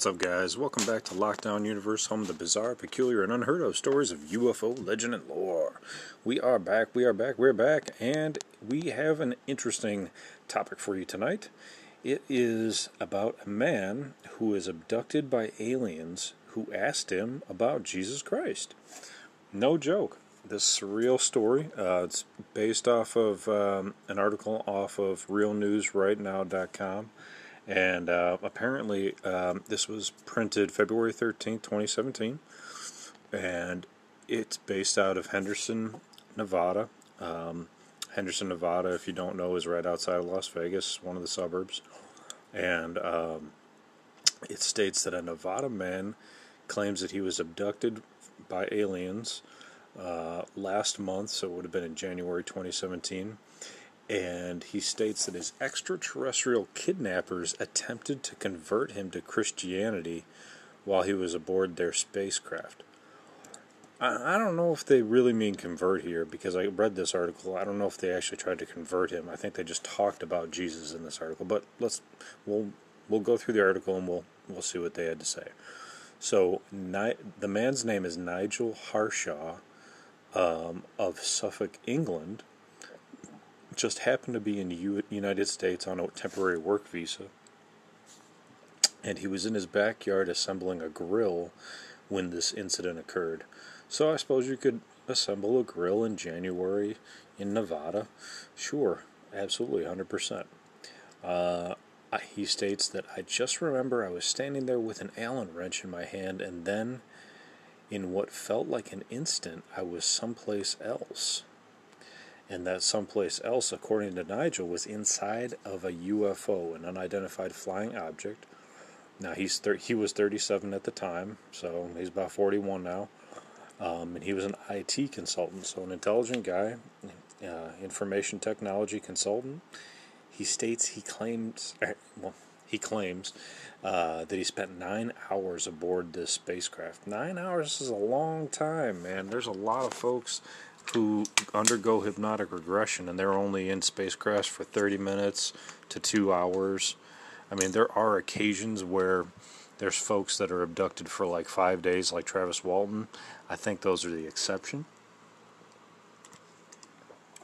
What's up, guys? Welcome back to Lockdown Universe, home of the bizarre, peculiar, and unheard of stories of UFO legend and lore. We are back, we are back, we're back, and we have an interesting topic for you tonight. It is about a man who is abducted by aliens who asked him about Jesus Christ. No joke. This is a real story. Uh, it's based off of um, an article off of realnewsrightnow.com. And uh, apparently, um, this was printed February 13th, 2017. And it's based out of Henderson, Nevada. Um, Henderson, Nevada, if you don't know, is right outside of Las Vegas, one of the suburbs. And um, it states that a Nevada man claims that he was abducted by aliens uh, last month, so it would have been in January 2017 and he states that his extraterrestrial kidnappers attempted to convert him to Christianity while he was aboard their spacecraft. I, I don't know if they really mean convert here because I read this article. I don't know if they actually tried to convert him. I think they just talked about Jesus in this article. But let's we'll we'll go through the article and we'll we'll see what they had to say. So Ni- the man's name is Nigel Harshaw um, of Suffolk, England just happened to be in the U- United States on a temporary work visa. And he was in his backyard assembling a grill when this incident occurred. So I suppose you could assemble a grill in January in Nevada. Sure, absolutely, 100%. Uh, he states that I just remember I was standing there with an Allen wrench in my hand, and then, in what felt like an instant, I was someplace else and that someplace else, according to Nigel, was inside of a UFO, an unidentified flying object. Now he's thir- he was 37 at the time, so he's about 41 now, um, and he was an IT consultant, so an intelligent guy, uh, information technology consultant. He states he claims, er, well, he claims uh, that he spent nine hours aboard this spacecraft. Nine hours is a long time, man. There's a lot of folks who undergo hypnotic regression and they're only in spacecrafts for 30 minutes to two hours. I mean, there are occasions where there's folks that are abducted for like five days, like Travis Walton. I think those are the exception.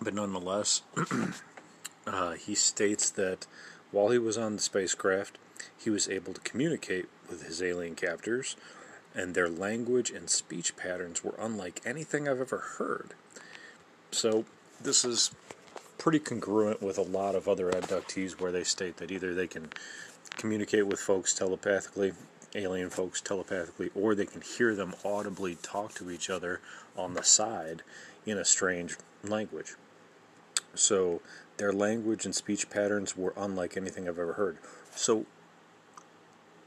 But nonetheless, uh, he states that while he was on the spacecraft, he was able to communicate with his alien captors, and their language and speech patterns were unlike anything I've ever heard. So this is pretty congruent with a lot of other abductees where they state that either they can communicate with folks telepathically, alien folks telepathically, or they can hear them audibly talk to each other on the side in a strange language. So their language and speech patterns were unlike anything I've ever heard. So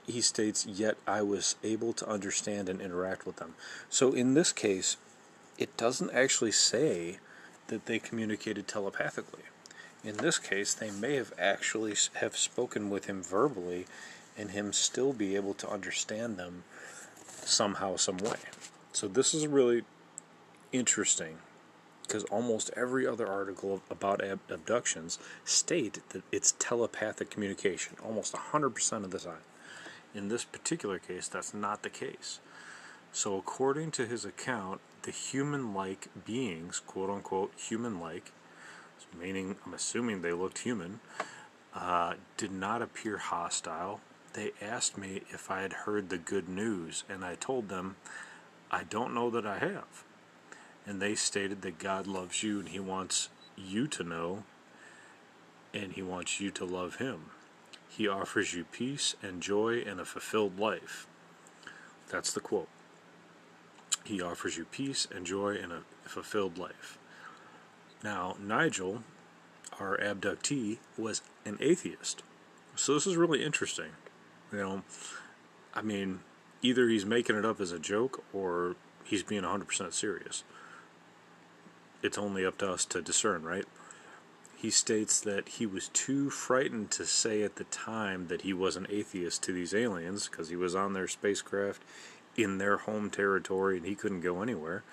he states, yet I was able to understand and interact with them. So in this case, it doesn't actually say that they communicated telepathically. In this case, they may have actually have spoken with him verbally and him still be able to understand them somehow, some way. So this is really interesting because almost every other article about ab- abductions state that it's telepathic communication almost 100% of the time. In this particular case, that's not the case. So, according to his account, the human like beings, quote unquote, human like, meaning I'm assuming they looked human, uh, did not appear hostile. They asked me if I had heard the good news, and I told them, I don't know that I have. And they stated that God loves you and He wants you to know, and He wants you to love Him. He offers you peace and joy and a fulfilled life. That's the quote. He offers you peace and joy and a fulfilled life. Now, Nigel, our abductee, was an atheist. So this is really interesting. You know, I mean, either he's making it up as a joke or he's being 100% serious. It's only up to us to discern, right? He states that he was too frightened to say at the time that he was an atheist to these aliens because he was on their spacecraft in their home territory and he couldn't go anywhere.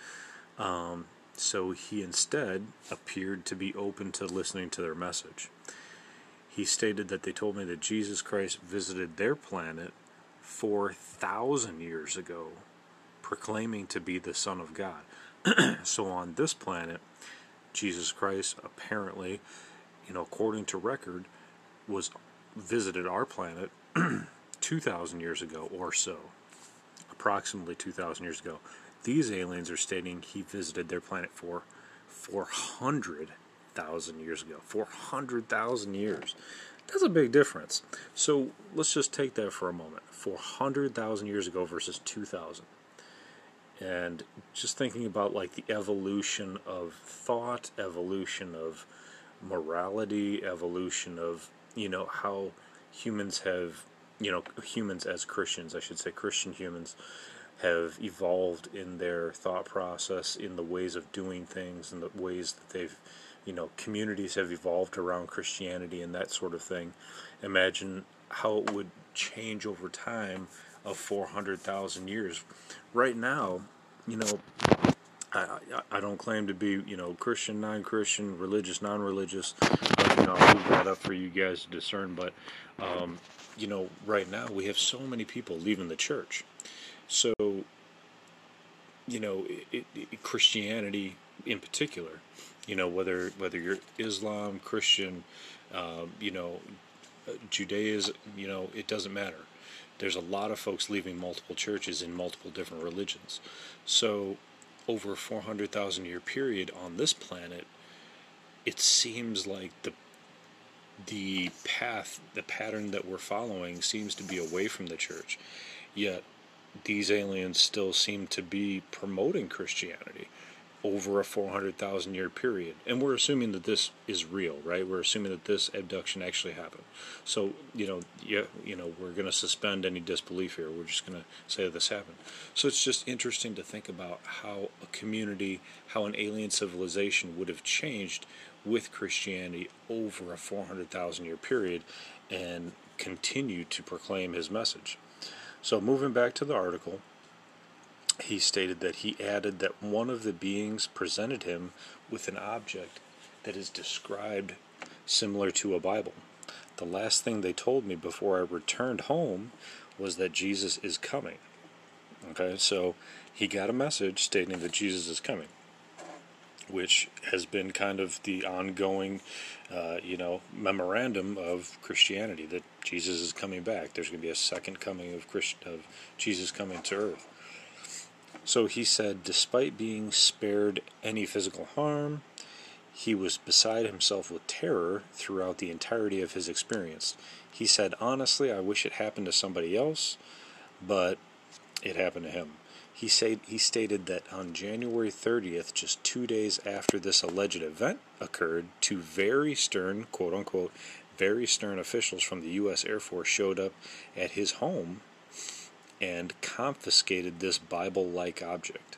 Um, so he instead appeared to be open to listening to their message. He stated that they told me that Jesus Christ visited their planet 4,000 years ago, proclaiming to be the Son of God. so on this planet, Jesus Christ apparently, you know, according to record, was visited our planet 2,000 years ago or so, approximately 2,000 years ago. These aliens are stating he visited their planet for 400,000 years ago. 400,000 years. That's a big difference. So let's just take that for a moment. 400,000 years ago versus 2,000. And just thinking about like the evolution of thought, evolution of morality, evolution of, you know, how humans have, you know, humans as Christians, I should say, Christian humans have evolved in their thought process, in the ways of doing things, and the ways that they've, you know, communities have evolved around Christianity and that sort of thing. Imagine how it would change over time of 400,000 years. Right now, you know, I, I, I don't claim to be, you know, Christian, non-Christian, religious, non-religious. Uh, you know, I'll leave that up for you guys to discern. But, um, you know, right now we have so many people leaving the church. So, you know, it, it, Christianity in particular, you know, whether whether you're Islam, Christian, um, you know, Judaism, you know, it doesn't matter. There's a lot of folks leaving multiple churches in multiple different religions. So, over a 400,000 year period on this planet, it seems like the the path, the pattern that we're following seems to be away from the church. Yet these aliens still seem to be promoting Christianity over a 400,000 year period. And we're assuming that this is real, right? We're assuming that this abduction actually happened. So, you know, yeah, you know, we're going to suspend any disbelief here. We're just going to say that this happened. So it's just interesting to think about how a community, how an alien civilization would have changed with Christianity over a 400,000 year period and continue to proclaim his message. So, moving back to the article, he stated that he added that one of the beings presented him with an object that is described similar to a Bible. The last thing they told me before I returned home was that Jesus is coming. Okay, so he got a message stating that Jesus is coming which has been kind of the ongoing, uh, you know, memorandum of Christianity that Jesus is coming back. There's going to be a second coming of Christ- of Jesus coming to earth. So he said, despite being spared any physical harm, he was beside himself with terror throughout the entirety of his experience. He said, honestly, I wish it happened to somebody else, but it happened to him. He, said, he stated that on January 30th, just two days after this alleged event occurred, two very stern, quote unquote, very stern officials from the U.S. Air Force showed up at his home and confiscated this Bible like object.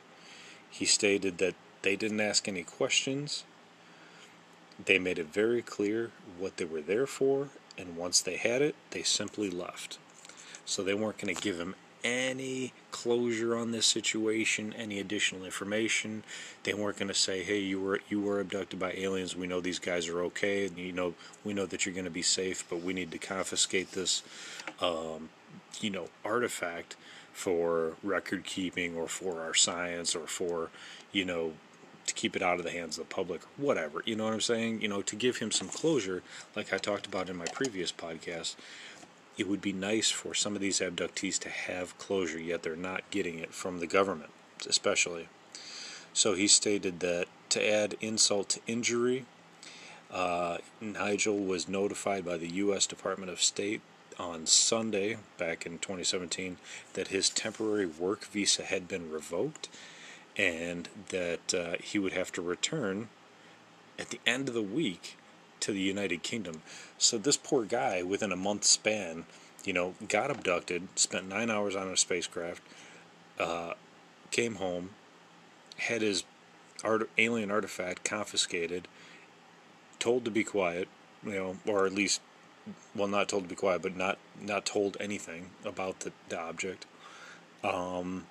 He stated that they didn't ask any questions. They made it very clear what they were there for, and once they had it, they simply left. So they weren't going to give him any closure on this situation, any additional information. They weren't going to say, "Hey, you were you were abducted by aliens. We know these guys are okay. And, you know, we know that you're going to be safe, but we need to confiscate this, um, you know, artifact for record keeping or for our science or for, you know." To keep it out of the hands of the public, whatever. You know what I'm saying? You know, to give him some closure, like I talked about in my previous podcast, it would be nice for some of these abductees to have closure, yet they're not getting it from the government, especially. So he stated that to add insult to injury, Uh, Nigel was notified by the U.S. Department of State on Sunday, back in 2017, that his temporary work visa had been revoked and that uh, he would have to return at the end of the week to the United Kingdom. So this poor guy, within a month span, you know, got abducted, spent nine hours on a spacecraft, uh, came home, had his art- alien artifact confiscated, told to be quiet, you know, or at least, well, not told to be quiet, but not not told anything about the, the object. Um,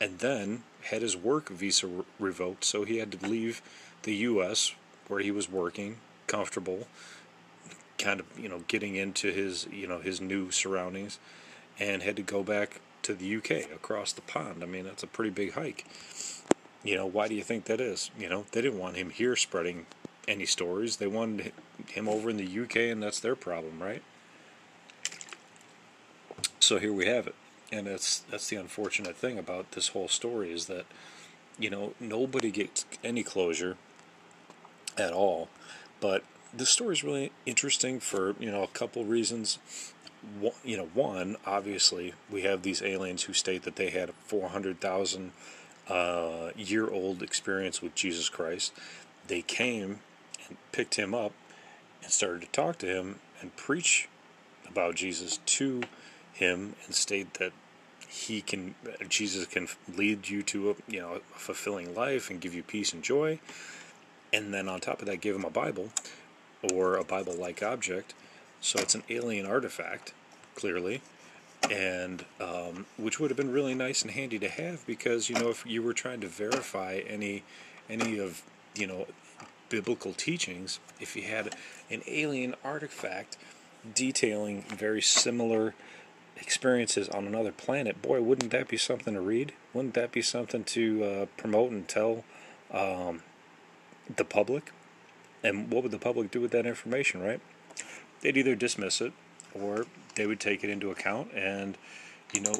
and then had his work visa re- revoked, so he had to leave the U.S. where he was working, comfortable, kind of you know getting into his you know his new surroundings, and had to go back to the U.K. across the pond. I mean that's a pretty big hike. You know why do you think that is? You know they didn't want him here spreading any stories. They wanted him over in the U.K. and that's their problem, right? So here we have it and that's that's the unfortunate thing about this whole story is that you know nobody gets any closure at all but this story is really interesting for you know a couple reasons you know one obviously we have these aliens who state that they had a 400,000 uh, year old experience with Jesus Christ they came picked him up and started to talk to him and preach about Jesus to him and state that he can Jesus can lead you to a you know a fulfilling life and give you peace and joy. And then on top of that give him a bible or a bible like object. So it's an alien artifact clearly and um, which would have been really nice and handy to have because you know if you were trying to verify any any of you know biblical teachings if you had an alien artifact detailing very similar experiences on another planet, boy, wouldn't that be something to read? Wouldn't that be something to uh, promote and tell um, the public? And what would the public do with that information, right? They'd either dismiss it or they would take it into account and, you know,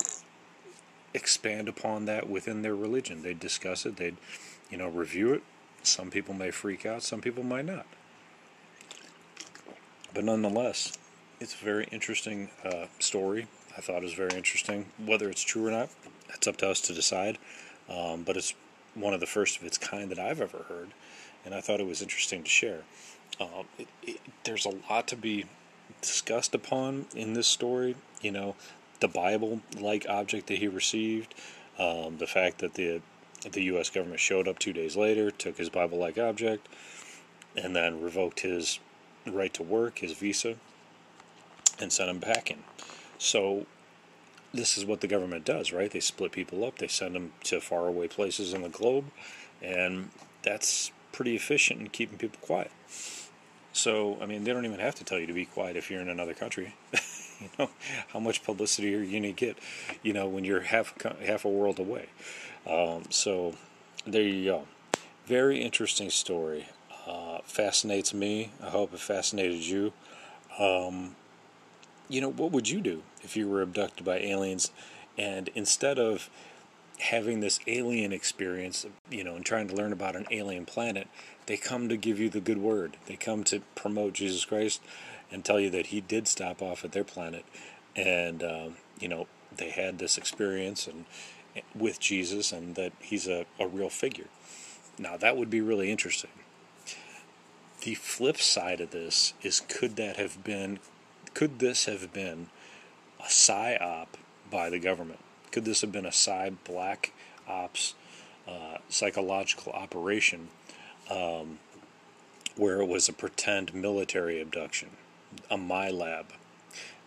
expand upon that within their religion. They'd discuss it, they'd, you know, review it. Some people may freak out, some people might not. But nonetheless, it's a very interesting uh, story. I thought it was very interesting. Whether it's true or not, that's up to us to decide. Um, but it's one of the first of its kind that I've ever heard, and I thought it was interesting to share. Um, it, it, there's a lot to be discussed upon in this story. You know, the Bible-like object that he received, um, the fact that the the U.S. government showed up two days later, took his Bible-like object, and then revoked his right to work, his visa, and sent him packing. So this is what the government does, right? They split people up, they send them to faraway places in the globe, and that's pretty efficient in keeping people quiet. So, I mean, they don't even have to tell you to be quiet if you're in another country. you know, how much publicity are you going to get, you know, when you're half half a world away? Um, so, there you go. Very interesting story. Uh, fascinates me. I hope it fascinated you. Um, you know, what would you do if you were abducted by aliens and instead of having this alien experience, you know, and trying to learn about an alien planet, they come to give you the good word. They come to promote Jesus Christ and tell you that he did stop off at their planet and, um, you know, they had this experience and with Jesus and that he's a, a real figure. Now, that would be really interesting. The flip side of this is could that have been could this have been a psyop by the government? Could this have been a psy black ops uh, psychological operation um, where it was a pretend military abduction, a MILAB?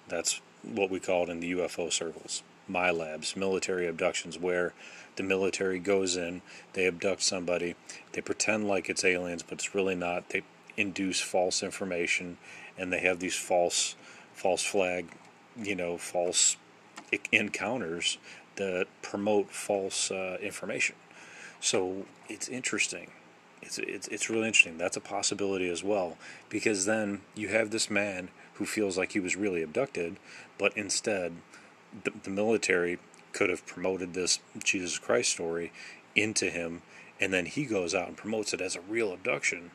That's what we call it in the UFO circles. MILABs, military abductions, where the military goes in, they abduct somebody, they pretend like it's aliens, but it's really not. They induce false information, and they have these false false flag, you know, false encounters that promote false uh, information. So it's interesting. It's, it's, it's really interesting. That's a possibility as well, because then you have this man who feels like he was really abducted, but instead, the, the military could have promoted this Jesus Christ story into him, and then he goes out and promotes it as a real abduction,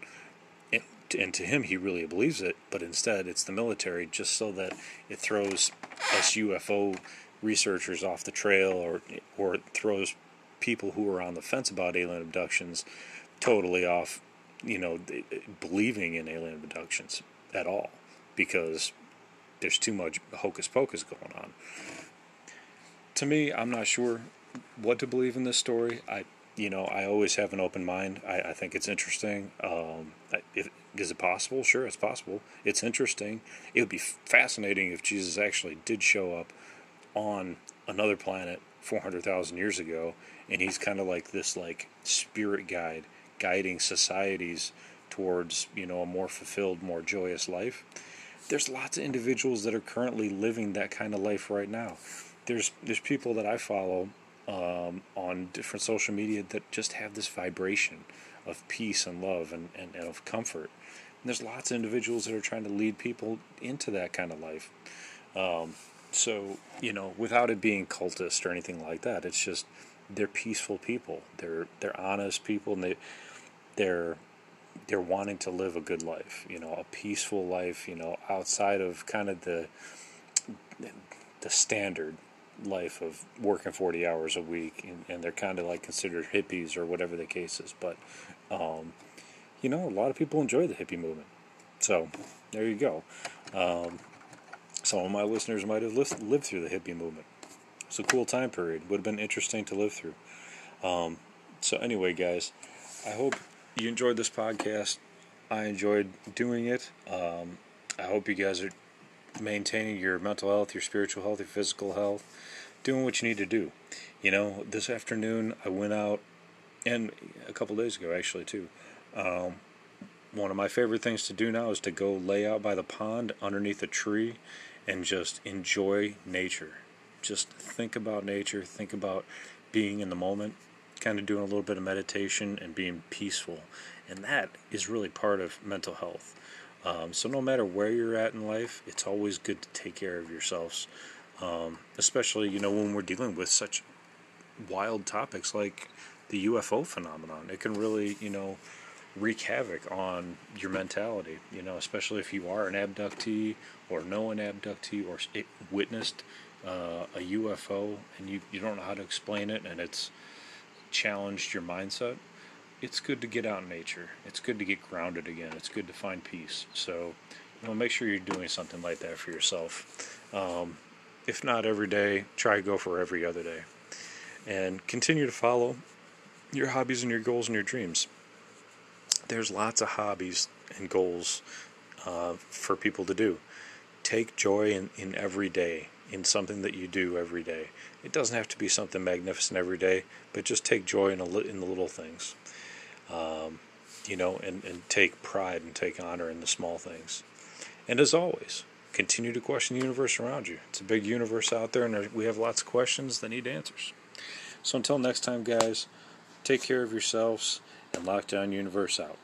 and, and to him, he really believes it, but instead it's the military just so that it throws us UFO researchers off the trail or, or throws people who are on the fence about alien abductions totally off, you know, believing in alien abductions at all because there's too much hocus pocus going on. To me, I'm not sure what to believe in this story. I, you know, I always have an open mind. I, I think it's interesting. Um, if, is it possible? Sure, it's possible. It's interesting. It would be fascinating if Jesus actually did show up on another planet 400,000 years ago, and he's kind of like this like spirit guide, guiding societies towards you know a more fulfilled, more joyous life. There's lots of individuals that are currently living that kind of life right now. There's there's people that I follow um, on different social media that just have this vibration of peace and love and, and, and of comfort. And there's lots of individuals that are trying to lead people into that kind of life. Um, so, you know, without it being cultist or anything like that, it's just they're peaceful people. They're they're honest people and they they're they're wanting to live a good life, you know, a peaceful life, you know, outside of kind of the the standard life of working 40 hours a week and, and they're kind of like considered hippies or whatever the case is but um, you know a lot of people enjoy the hippie movement. So there you go. Um, some of my listeners might have lived, lived through the hippie movement it's a cool time period would have been interesting to live through um, so anyway guys i hope you enjoyed this podcast i enjoyed doing it um, i hope you guys are maintaining your mental health, your spiritual health, your physical health, doing what you need to do. You know, this afternoon I went out, and a couple days ago actually too. Um, one of my favorite things to do now is to go lay out by the pond underneath a tree and just enjoy nature. Just think about nature, think about being in the moment, kind of doing a little bit of meditation and being peaceful. And that is really part of mental health. Um, so no matter where you're at in life, it's always good to take care of yourselves, um, especially you know when we're dealing with such wild topics like the UFO phenomenon. It can really you know wreak havoc on your mentality. You know, especially if you are an abductee or know an abductee or witnessed uh, a UFO and you you don't know how to explain it and it's challenged your mindset it's good to get out in nature. It's good to get grounded again. It's good to find peace. So, you know, make sure you're doing something like that for yourself. Um, if not every day, try to go for every other day. And continue to follow your hobbies and your goals and your dreams. There's lots of hobbies and goals uh, for people to do. Take joy in, in every day, in something that you do every day. It doesn't have to be something magnificent every day, but just take joy in, a, in the little things um, you know, and, and take pride and take honor in the small things. And as always, continue to question the universe around you. It's a big universe out there, and we have lots of questions that need answers. So until next time, guys, take care of yourselves and Lockdown Universe out.